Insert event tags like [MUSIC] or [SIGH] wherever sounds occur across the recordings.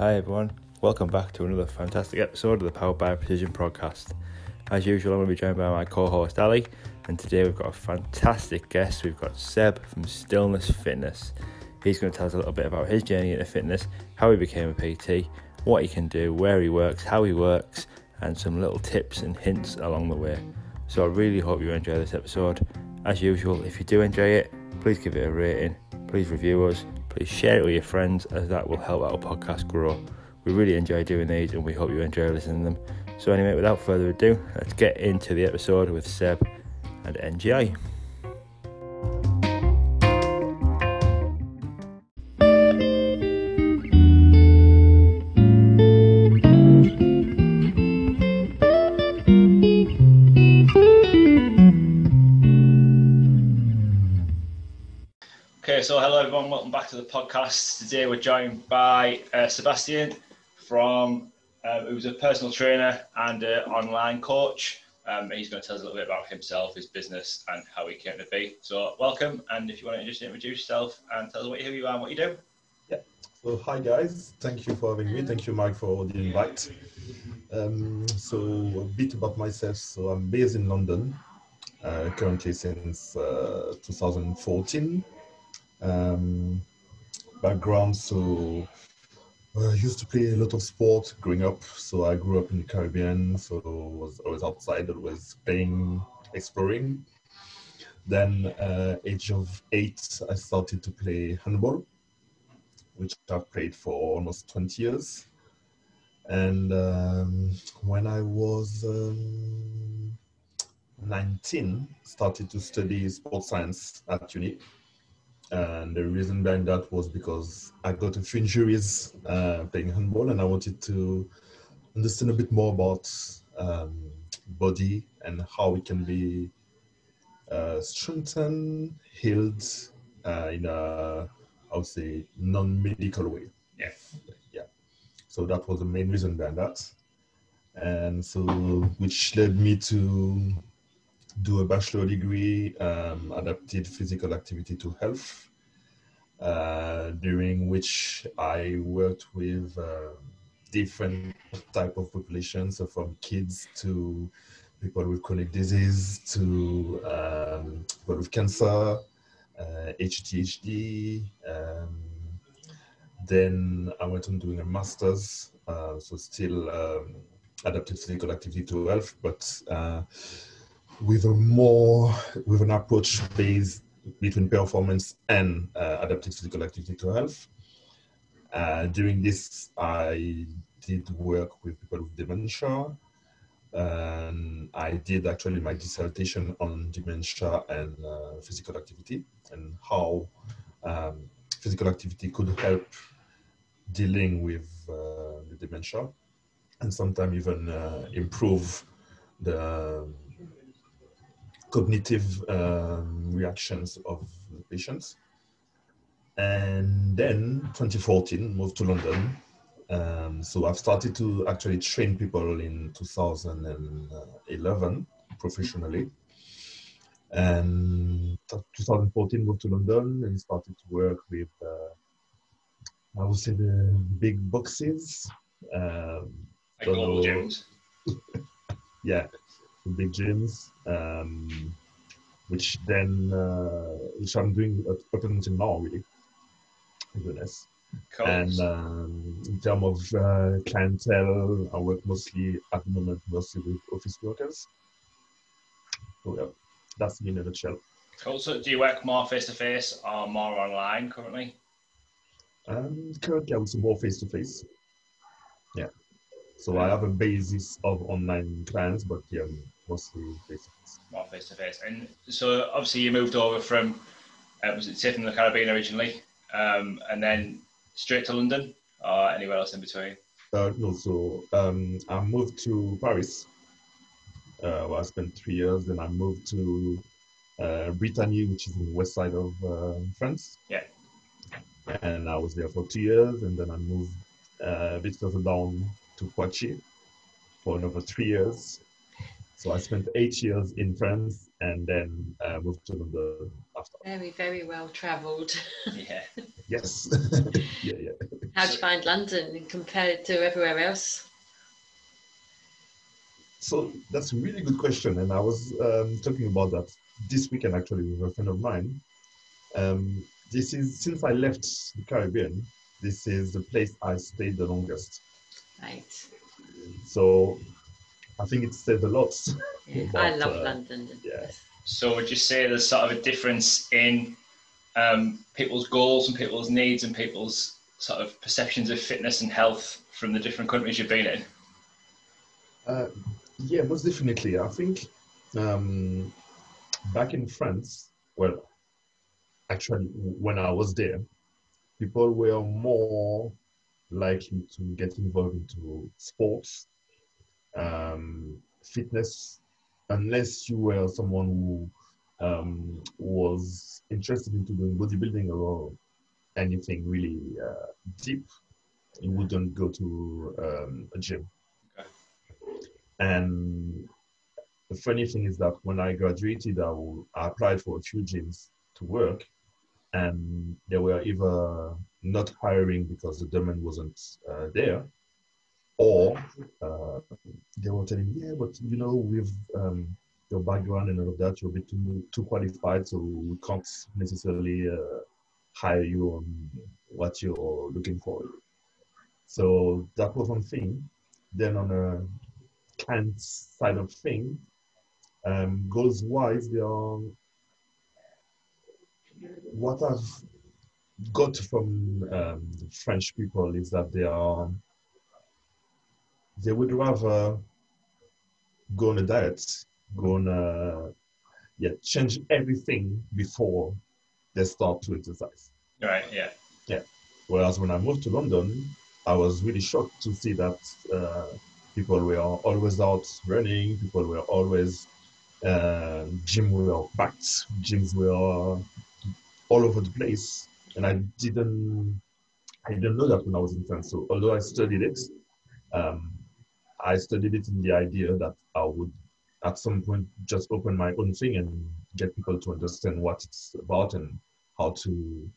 Hi everyone, welcome back to another fantastic episode of the Powered by Precision podcast. As usual, I'm going to be joined by my co host Ali, and today we've got a fantastic guest. We've got Seb from Stillness Fitness. He's going to tell us a little bit about his journey into fitness, how he became a PT, what he can do, where he works, how he works, and some little tips and hints along the way. So I really hope you enjoy this episode. As usual, if you do enjoy it, please give it a rating, please review us, please share it with your friends, as that will help our podcast grow. We really enjoy doing these and we hope you enjoy listening to them. So, anyway, without further ado, let's get into the episode with Seb and NGI. So hello everyone, welcome back to the podcast. Today we're joined by uh, Sebastian from, um, who's a personal trainer and an online coach. Um, he's going to tell us a little bit about himself, his business, and how he came to be. So, welcome, and if you want to just introduce yourself and tell us what, who you are and what you do. Yeah. So, hi guys, thank you for having me. Thank you, Mike, for the invite. Um, so, a bit about myself. So, I'm based in London, uh, currently since uh, 2014. Um, background, so I used to play a lot of sport growing up. So I grew up in the Caribbean, so was always outside, always playing, exploring. Then, uh, age of eight, I started to play handball, which I've played for almost 20 years. And um, when I was um, 19, started to study sports science at uni and the reason behind that was because I got a few injuries uh, playing handball, and I wanted to understand a bit more about um, body and how it can be uh, strengthened, healed uh, in a, I would say, non-medical way. Yeah. Yeah. So that was the main reason behind that, and so which led me to do a bachelor degree, um, adapted physical activity to health, during which I worked with uh, different type of populations, so from kids to people with chronic disease to um, people with cancer, uh. Um, then I went on doing a master's, uh, so still um, adapted physical activity to health, but uh, with a more with an approach based between performance and uh, adaptive physical activity to health. Uh, during this, I did work with people with dementia, and I did actually my dissertation on dementia and uh, physical activity and how um, physical activity could help dealing with uh, the dementia and sometimes even uh, improve the cognitive um, reactions of the patients. And then 2014, moved to London. Um, so I've started to actually train people in 2011 professionally. And 2014 moved to London and started to work with, uh, I would say, the big boxes. Um, Like gyms. [LAUGHS] yeah, big gyms, um, which then uh, which I'm doing up, until now, really. Goodness. Cool. And um, in terms of uh, clientele, I work mostly at the moment mostly with office workers. So yeah, that's me in a nutshell. cool. So, do you work more face to face or more online currently? Um, currently, I would say more face to face. Yeah. So I have a basis of online clients, but yeah, mostly face to face. More face to face. And so, obviously, you moved over from, uh, was it say from the Caribbean originally, um, and then straight to London or anywhere else in between? Uh, no, so um, I moved to Paris. Uh, where I spent three years. Then I moved to uh, Brittany, which is in the west side of uh, France. Yeah. And I was there for two years, and then I moved uh, a bit further down to Poitiers for another three years. So I spent eight years in France, and then uh, moved to London after. Very, very well travelled. Yeah. [LAUGHS] Yes. [LAUGHS] yeah, yeah. How do you find London compared to everywhere else? So that's a really good question, and I was um, talking about that this weekend actually with a friend of mine. Um, this is since I left the Caribbean, this is the place I stayed the longest. Right. So I think it says a lot. Yeah, [LAUGHS] I love uh, London. yeah. So would you say there's sort of a difference in um, people's goals and people's needs and people's sort of perceptions of fitness and health from the different countries you've been in? Uh, yeah, most definitely. I think um, back in France, well, actually, when I was there, people were more likely to get involved into sports, um, fitness, unless you were someone who um, was interested into doing bodybuilding or anything really uh, deep. You wouldn't go to um, a gym. And the funny thing is that when I graduated, I, I applied for a few gyms to work, and they were either not hiring because the demand wasn't uh, there, or uh, they were telling yeah, but you know, with um, your background and all of that, you're a bit too, too qualified, so we can't necessarily uh, hire you on what you're looking for. So that was one thing. Then on a client side of thing, um, goals wise, they are what I've got from um, French people is that they are they would rather go on a diet, go on a yeah, change everything before they start to exercise. Right. Yeah. Yeah. Whereas when I moved to London, I was really shocked to see that uh, people were always out running, people were always uh, gym were packed, gyms were all over the place, and I didn't I didn't know that when I was in France. So although I studied it, um, I studied it in the idea that I would at some point just open my own thing and get people to understand what it's about and how to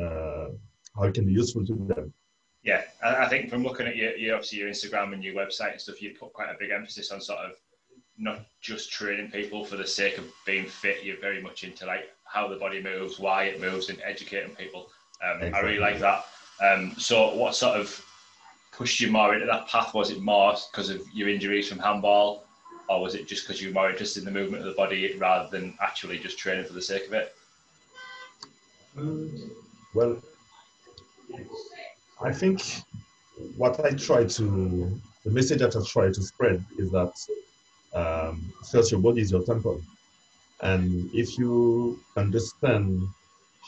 uh, how it can be useful to them. Yeah, I, think from looking at your, your obviously your Instagram and your website and stuff, you put quite a big emphasis on sort of not just training people for the sake of being fit. You're very much into like how the body moves, why it moves, and educating people. Um, I really like that. Um, so, what sort of pushed you more into that path? Was it more because of your injuries from handball, or was it just because you were more interested in the movement of the body rather than actually just training for the sake of it? Well, I think what I try to, the message that I try to spread is that um, first, your body is your temple. And if you understand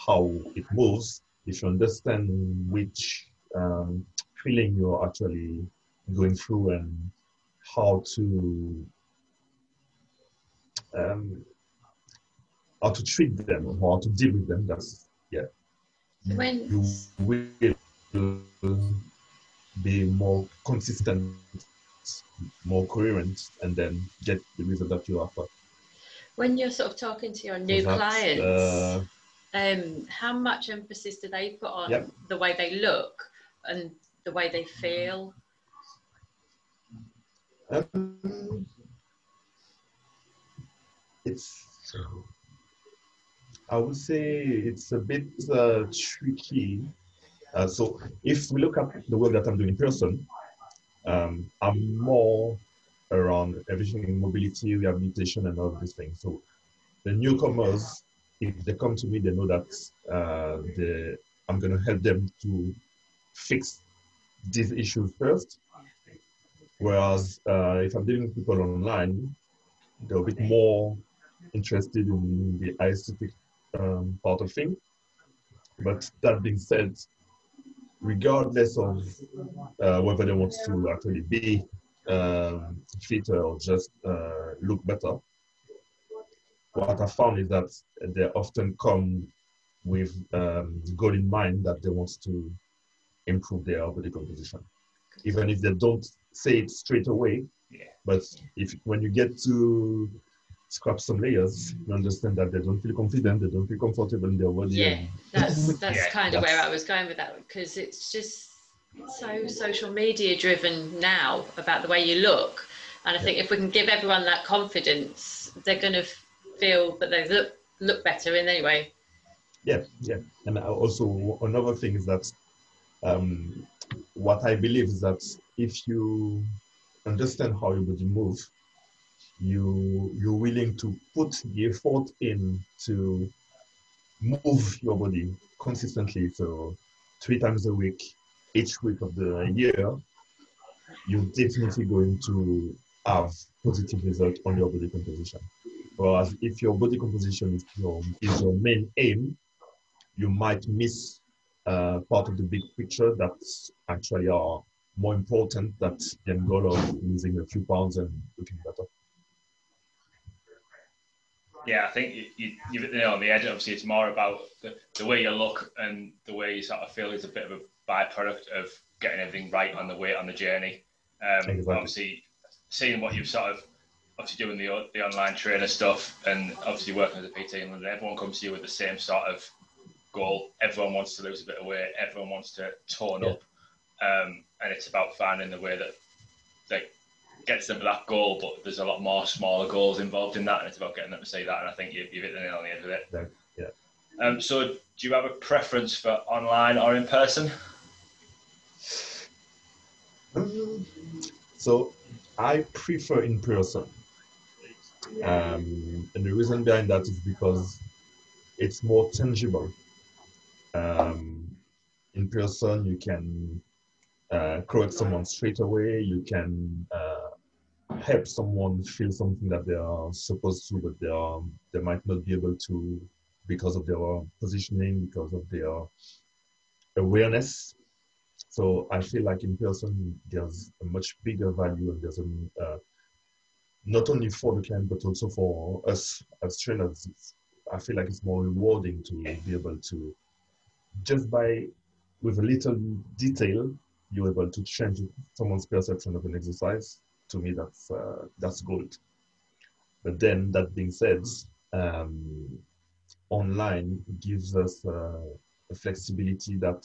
how it moves, if you understand which um, feeling you're actually going through and how to um, how to treat them or how to deal with them, that's yeah. When- you will be more consistent, more coherent, and then get the result that you after. When you're sort of talking to your new clients, uh, um, how much emphasis do they put on Yep. the way they look and the way they feel? Um, it's, I would say it's a bit uh, tricky. Uh, so if we look at the work that I'm doing in person, um, I'm more around everything in mobility, rehabilitation, and all these things. So the newcomers, if they come to me, they know that uh, they, I'm going to help them to fix these issues first. Whereas uh, if I'm dealing with people online, they're a bit more interested in the aesthetic um, part of things. But that being said, regardless of uh, whether they want to actually be um, fitter or just uh, look better, what I found is that they often come with um, goal in mind that they want to improve their body composition, even if they don't say it straight away. Yeah. But if when you get to scrap some layers, you understand that they don't feel confident, they don't feel comfortable in their body. Yeah, that's [LAUGHS] that's Yeah, kind of where I was going with that because it's just so social media driven now about the way you look. And I think if we can give everyone that confidence, they're going to feel that they look look better in any way. Yeah, yeah. And also another thing is that um, what I believe is that if you understand how your body moves, you you're willing to put the effort in to move your body consistently. So three times a week, each week of the year, you're definitely going to have positive result on your body composition. Whereas if your body composition is your, is your main aim, you might miss uh, part of the big picture that actually are more important than the goal of losing a few pounds and looking better. Yeah, I think you, you, you've on the edge. Obviously, it's more about the, the way you look and the way you sort of feel is a bit of a byproduct of getting everything right on the way on the journey. Um, exactly. Obviously, seeing what you've sort of obviously doing the the online trainer stuff and obviously working as a PT in London, everyone comes to you with the same sort of goal. Everyone wants to lose a bit of weight. Everyone wants to tone yeah. up, um, and it's about finding the way that they gets them to that goal. But there's a lot more smaller goals involved in that, and it's about getting them to say that. And I think you, you've hit the nail on the head with it. Yeah. Um, so, do you have a preference for online or in person? So, I prefer in person. Um, and the reason behind that is because it's more tangible. Um, in person, you can uh, correct someone straight away. You can uh, help someone feel something that they are supposed to, but they are they might not be able to because of their positioning, because of their awareness. So I feel like in person there's a much bigger value, and there's a uh, not only for the client but also for us as trainers. I feel like it's more rewarding to be able to just by with a little detail you're able to change someone's perception of an exercise. To me, that's uh, that's gold. But then that being said, um, online gives us uh, a flexibility that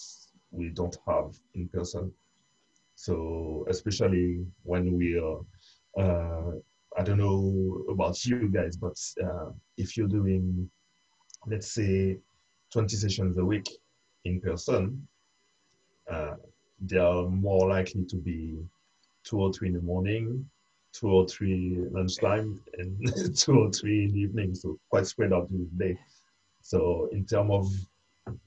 we don't have in person. So especially when we are, uh, I don't know about you guys, but uh, if you're doing, let's say, 20 sessions a week in person, uh, they are more likely to be two or three in the morning, two or three lunchtime, and [LAUGHS] two or three in the evening. So quite spread out during the day. So in terms of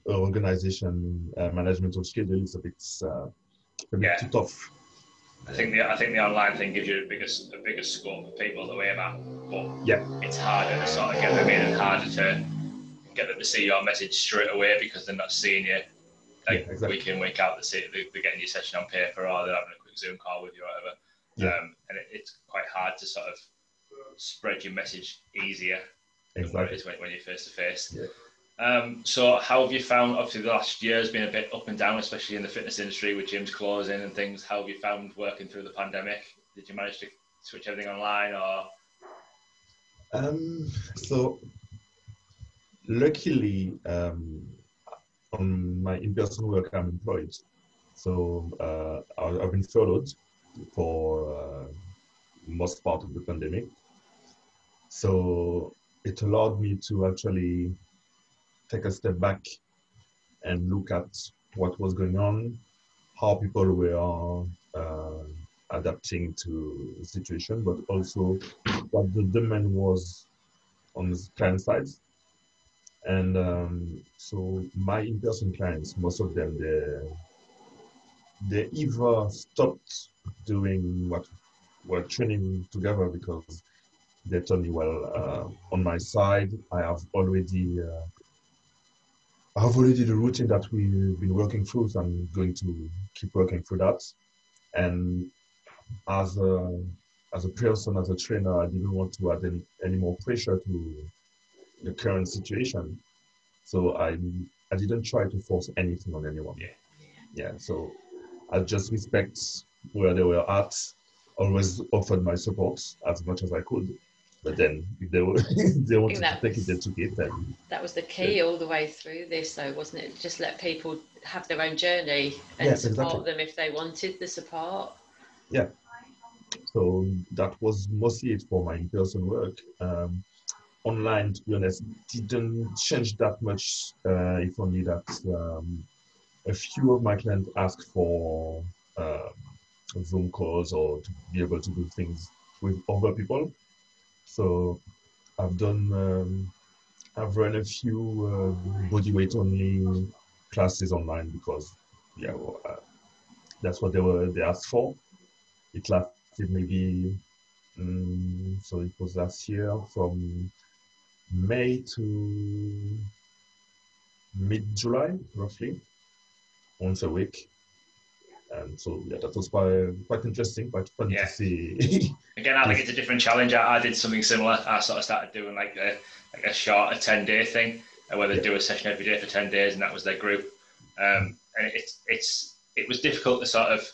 organization uh, management of schedule, it's a bit, uh, a bit yeah. too tough. I think the I think the online thing gives you the biggest the biggest scope of people to way about, but yeah, it's harder to sort of get them in and harder to get them to see your message straight away because they're not seeing you like yeah, exactly. week in week out they're, they're getting your session on paper or they're having a quick zoom call with you or whatever yeah. Um, and it, it's quite hard to sort of spread your message easier exactly. than what it is when, when you're face to face um, so how have you found obviously the last year has been a bit up and down especially in the fitness industry with gyms closing and things how have you found working through the pandemic did you manage to switch everything online or um, so luckily um, on my in-person work, I'm employed. So uh, I've been furloughed for uh, most part of the pandemic. So it allowed me to actually take a step back and look at what was going on, how people were uh, adapting to the situation, but also what the demand was on the client side. And um, so my in-person clients, most of them, they they either stopped doing what we're training together because they told me, well, uh, on my side, I have already uh, I have already the routine that we've been working through, so I'm going to keep working through that. And as a as a person, as a trainer, I didn't want to add any, any more pressure to the current situation. So I I didn't try to force anything on anyone. Yeah. Yeah. So I just respect where they were at. Always offered my support as much as I could, but then they, were, [LAUGHS] they wanted to that take it, they took it. And That was the key all the way through this, though, wasn't it? Just let people have their own journey and Yes, support exactly. them if they wanted the support. Yeah. So that was mostly it for my in-person work. Um, online, to be honest, didn't change that much. Uh, if only that um, a few of my clients asked for um, Zoom calls or to be able to do things with other people. So I've done, um, I've run a few uh, body weight only classes online because, yeah, well, uh, that's what they were they asked for. It lasted maybe, um, so it was last year from May to mid July, roughly, once a week. And so yeah, that was quite quite interesting, quite fun Yeah. to see. [LAUGHS] Again, I think it's a different challenge. I, I did something similar. I sort of started doing like a like a short, a ten day thing, uh, where they Yeah. do a session every day for ten days, and that was their group. Um, and it's it's it was difficult to sort of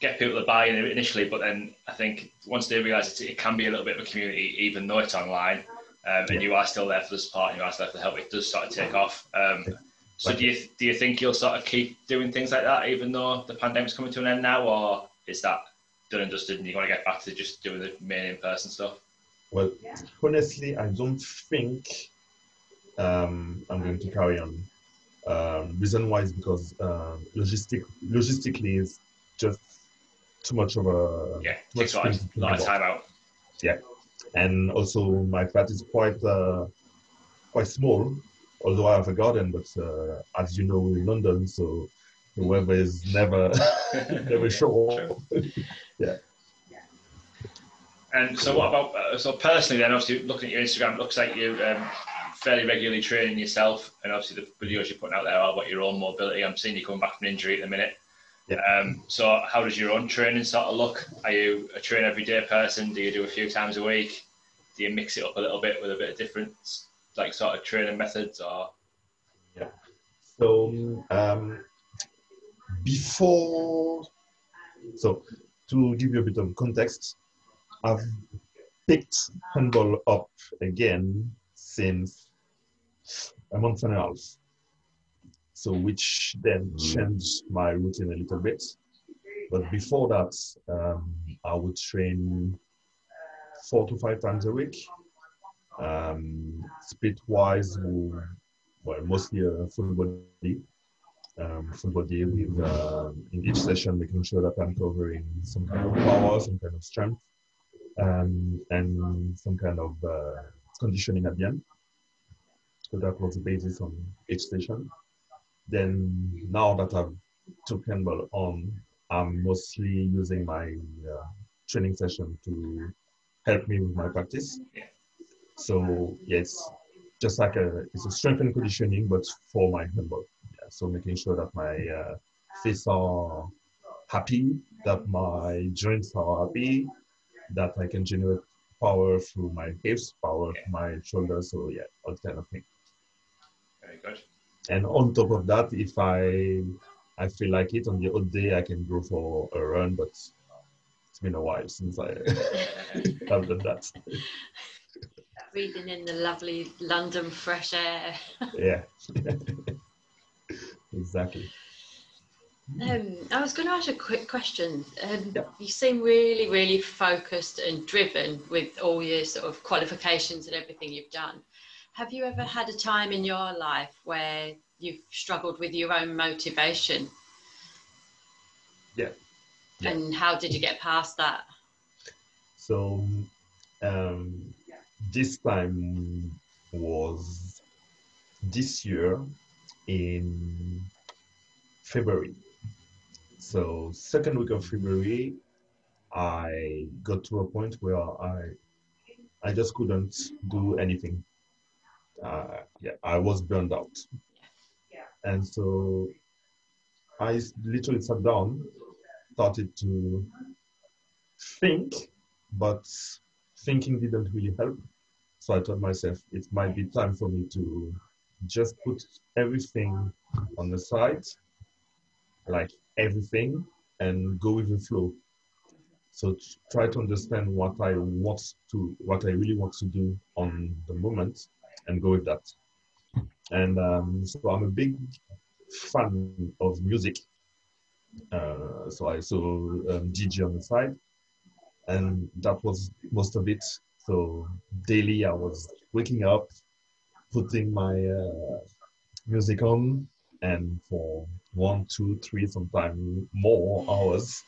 get people to buy in initially, but then I think once they realise it, it can be a little bit of a community, even though it's online, um, and Yeah. you are still there for the support, and you are still there for the help. It does sort of take off. Um. So do you do you think you'll sort of keep doing things like that, even though the pandemic's coming to an end now, or is that done and dusted, and you want to get back to just doing the main in-person stuff? well, honestly, I don't think um, I'm going to carry on. Um, reason why is because um, logistic logistically is just too much of a Yeah, too takes a lot, of, think lot of time out. Yeah, and also my flat is quite uh, quite small. Although I have a garden, but uh, as you know, we're in London, so the weather is never [LAUGHS] never sure. [LAUGHS] Yeah. And so, what about uh, so personally? Then, obviously, looking at your Instagram, it looks like you're um, fairly regularly training yourself, and obviously the videos you're putting out there are about your own mobility. I'm seeing you coming back from injury at the minute. Yeah. Um, so, how does your own training sort of look? Are you a train every day person? Do you do a few times a week? Do you mix it up a little bit with a bit of different, like sort of training methods, or Yeah. So um, before, so to give you a bit of context, I've picked handball up again since a month and a half. So which then changed my routine a little bit. But before that, um, I would train four to five times a week. Um, split wise, well, mostly a full body, um, full body with uh, in each session making sure that I'm covering some kind of power, some kind of strength, um, and some kind of uh, conditioning at the end. So that was the basis on each session. Then now that I've took handball on, I'm mostly using my uh, training session to help me with my practice. So yes, just like a it's a strength and conditioning, but for my handball. Yeah, so making sure that my uh, fists are happy, that my joints are happy, that I can generate power through my hips, power Yeah. through my shoulders. So yeah, all kind of thing. very good. And on top of that, if I I feel like it on the odd day, I can go for a run. But it's been a while since I [LAUGHS] have done that. Breathing in the lovely London fresh air. Yeah, [LAUGHS] exactly. Um, I was going to ask a quick question. Um, Yeah. You seem really, really focused and driven with all your sort of qualifications and everything you've done. Have you ever had a time in your life where you've struggled with your own motivation? Yeah. Yeah. And how did you get past that? So um, this time was this year in February. So second week of February, I got to a point where I I just couldn't do anything. Uh, yeah, I was burned out, and so I literally sat down, started to think, but thinking didn't really help. So I told myself it might be time for me to just put everything on the side, like everything, and go with the flow. So try to understand what I want to, what I really want to do on the moment, and go with that. And um, so I'm a big fan of music. Uh, so I saw um, DJ on the side, and that was most of it. So daily I was waking up, putting my uh, music on, and for one, two, three, sometimes more hours,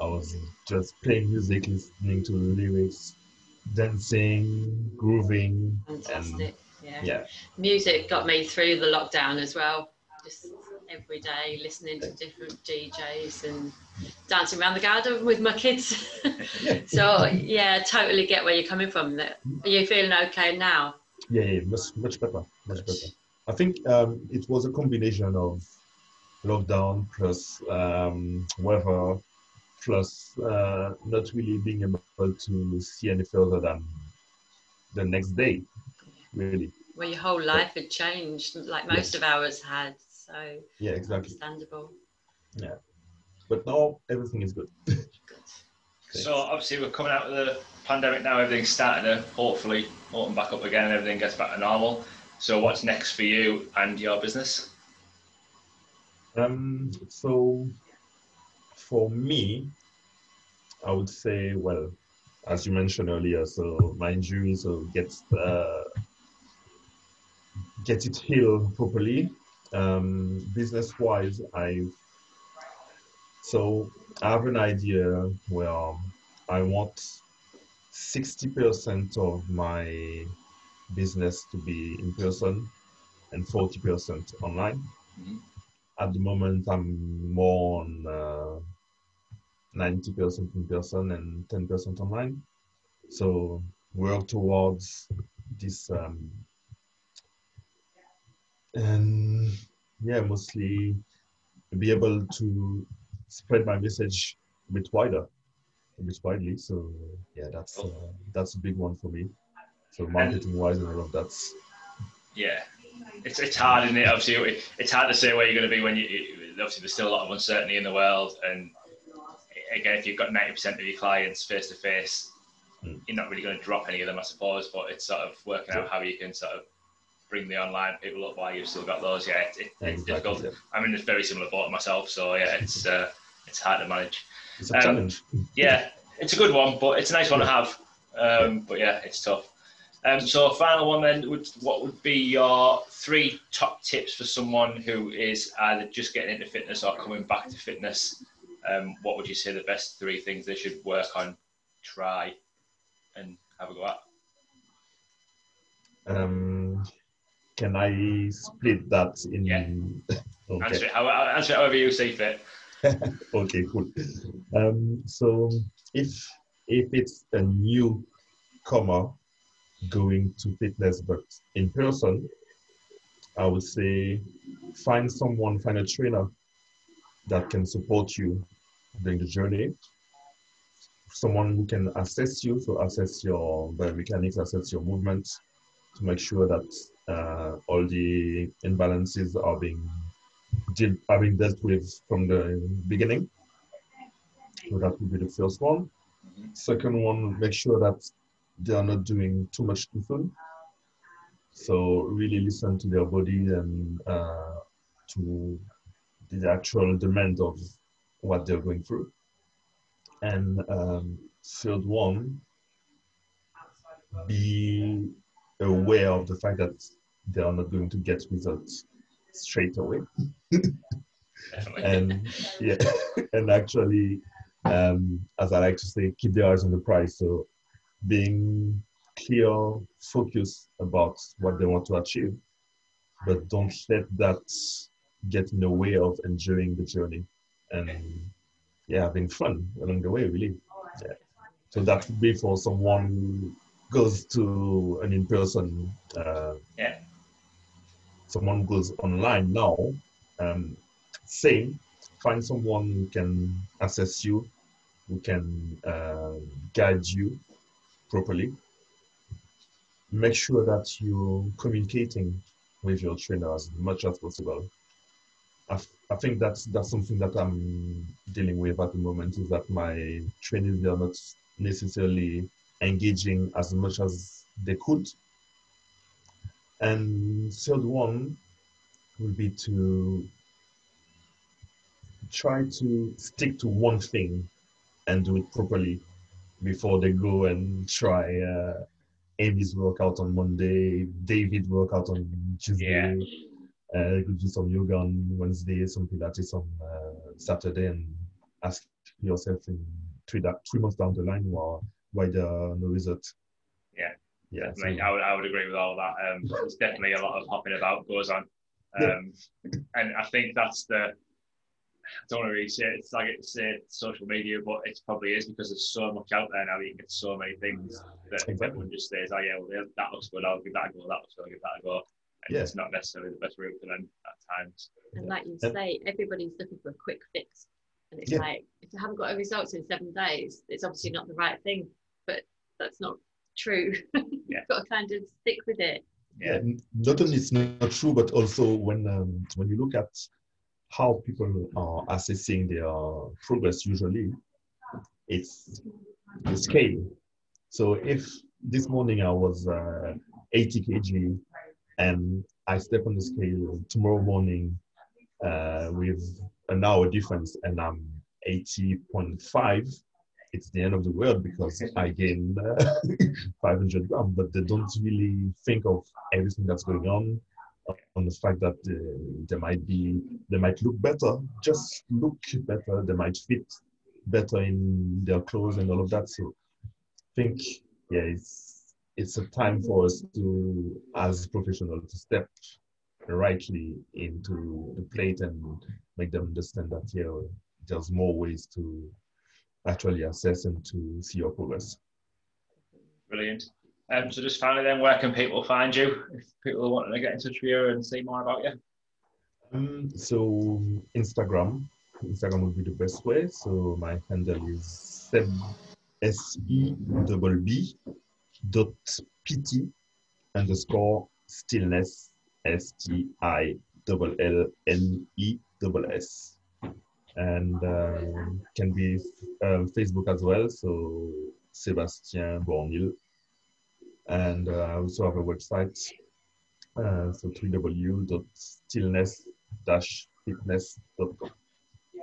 I was just playing music, listening to the lyrics, dancing, grooving. Fantastic. And, yeah. yeah. Music got me through the lockdown as well. Just every day listening to different DJs and dancing around the garden with my kids. [LAUGHS] so yeah, totally get where you're coming from. Are you feeling okay now? Yeah, yeah much much better, much better. I think um, it was a combination of lockdown plus um, weather plus uh, not really being able to see any further than the next day, really. Well, your whole life had changed, like most of ours had. So yeah, exactly. Understandable. Yeah, but now everything is good. [LAUGHS] good. So obviously we're coming out of the pandemic now. Everything's starting to hopefully open back up again. and Everything gets back to normal. So what's next for you and your business? Um, so for me, I would say, well, as you mentioned earlier, so my injury, so get uh, get it healed properly. Um, business wise, I so I have an idea where I want sixty percent of my business to be in person and 40% online. Mm-hmm. At the moment, I'm more on uh, 90% in person and 10% online. So work towards this um, and yeah, mostly be able to spread my message a bit wider, a bit widely. So yeah, that's uh, that's a big one for me. So marketing wise and all of that. Yeah, it's it's hard, isn't it? Obviously, it's hard to say where you're going to be when you. Obviously, there's still a lot of uncertainty in the world, and again, if you've got ninety percent of your clients face to face, you're not really going to drop any of them, I suppose. But it's sort of working out how you can sort of bring the online people up while you've still got those. Yeah, it, it, it's exactly. difficult. I'm in a very similar boat myself, so yeah, it's [LAUGHS] uh, it's hard to manage. It's a um, challenge. yeah, it's a good one, but it's a nice one to have. Um, but yeah, it's tough. Um, so, final one then, would, what would be your three top tips for someone who is either just getting into fitness or coming back to fitness? Um, what would you say the best three things they should work on, try, and have a go at? Um, can I split that in? Yeah. [LAUGHS] okay. answer, it, answer it however you see fit. [LAUGHS] okay, cool. Um, so if if it's a newcomer going to fitness, but in person, I would say find someone, find a trainer that can support you during the journey. Someone who can assess you, so assess your biomechanics, assess your movement, to make sure that uh, all the imbalances are being are being dealt with from the beginning. So that would be the first one. Second one, make sure that they are not doing too much too soon. So really listen to their body and uh, to the actual demand of what they're going through. And um, third one, be aware of the fact that they are not going to get results straight away. and yeah, [LAUGHS] and actually, um, as I like to say, keep their eyes on the prize. So being clear, focused about what they want to achieve, but don't let that get in the way of enjoying the journey and yeah, having fun along the way, really. Yeah. So that would be for someone goes to an in-person. Uh, yeah. Someone goes online now. Um, same. Find someone who can assess you, who can uh, guide you properly. Make sure that you're communicating with your trainer as much as possible. I, I think that's that's something that I'm dealing with at the moment is that my trainees they are not necessarily engaging as much as they could. And third one would be to try to stick to one thing and do it properly before they go and try uh, Amy's workout on Monday, David workout on Tuesday, yeah. uh, do some yoga on Wednesday, some Pilates on uh, Saturday, and ask yourself in three, that, three months down the line why, why there are no results. Yeah, yeah. I, mean, so, I, would, I would agree with all that. Um, there's definitely a lot of hopping about goes on. Um, yeah. And I think that's the I don't want to really say it, it's like it's say social media, but it probably is because there's so much out there now. You can get so many things that exactly. everyone just says, "Oh yeah, well that looks good. I'll give that a go. That looks good. I'll give that a go." And yeah. it's not necessarily the best route for them at times. And like you say, everybody's looking for a quick fix, and it's yeah. like if you haven't got a result in seven days, it's obviously not the right thing. But that's not true. [LAUGHS] You've got to kind of stick with it. Yeah. yeah. Not only it's not true, but also when um, when you look at how people are assessing their progress usually it's the scale so if this morning i was uh, 80 kg and i step on the scale tomorrow morning uh, with an hour difference and i'm 80.5 it's the end of the world because i gained uh, [LAUGHS] 500 grams but they don't really think of everything that's going on on the fact that uh, they might be they might look better just look better they might fit better in their clothes and all of that. So i think yeah it's it's a time for us to as professionals to step rightly into the plate and make them understand that yeah there's more ways to actually assess and to see your progress brilliant um, so just finally, then, where can people find you if people want to get in touch with you and see more about you? Um, so Instagram, Instagram would be the best way. So my handle is seb s e double b dot pt underscore stillness s t i double l n e double s and um, can be um, Facebook as well. So Sebastian Bournil and uh, I also have a website, uh, so www.stillness-fitness.com. Yeah.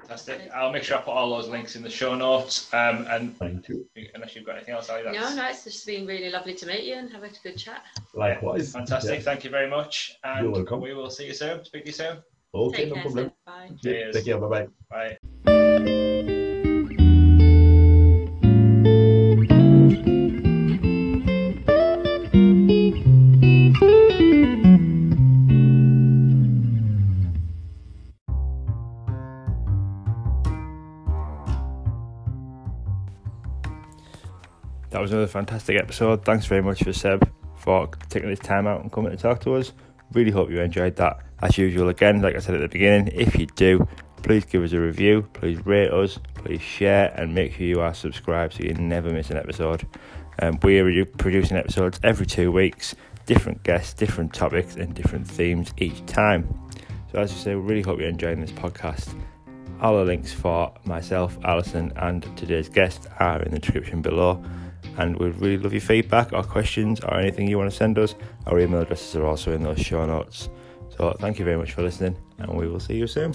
Fantastic. I'll make sure I put all those links in the show notes. Um, and thank you. Unless you've got anything else, Ali, no, no, it's just been really lovely to meet you and have a good chat. Likewise. Fantastic. Yeah. Thank you very much. And You're welcome. We will see you soon. Speak to you soon. Okay, Take no care, problem. Bye. Cheers. Take care. Bye-bye. Bye. that was another fantastic episode. Thanks very much for Seb for taking his time out and coming to talk to us. Really hope you enjoyed that. As usual, again, like I said at the beginning, if you do, please give us a review, please rate us, please share, and make sure you are subscribed so you never miss an episode. Um, we are producing episodes every two weeks, different guests, different topics, and different themes each time. So, as I say, we really hope you're enjoying this podcast. All the links for myself, Alison, and today's guest are in the description below and we'd really love your feedback or questions or anything you want to send us. Our email addresses are also in those show notes. So thank you very much for listening, and we will see you soon.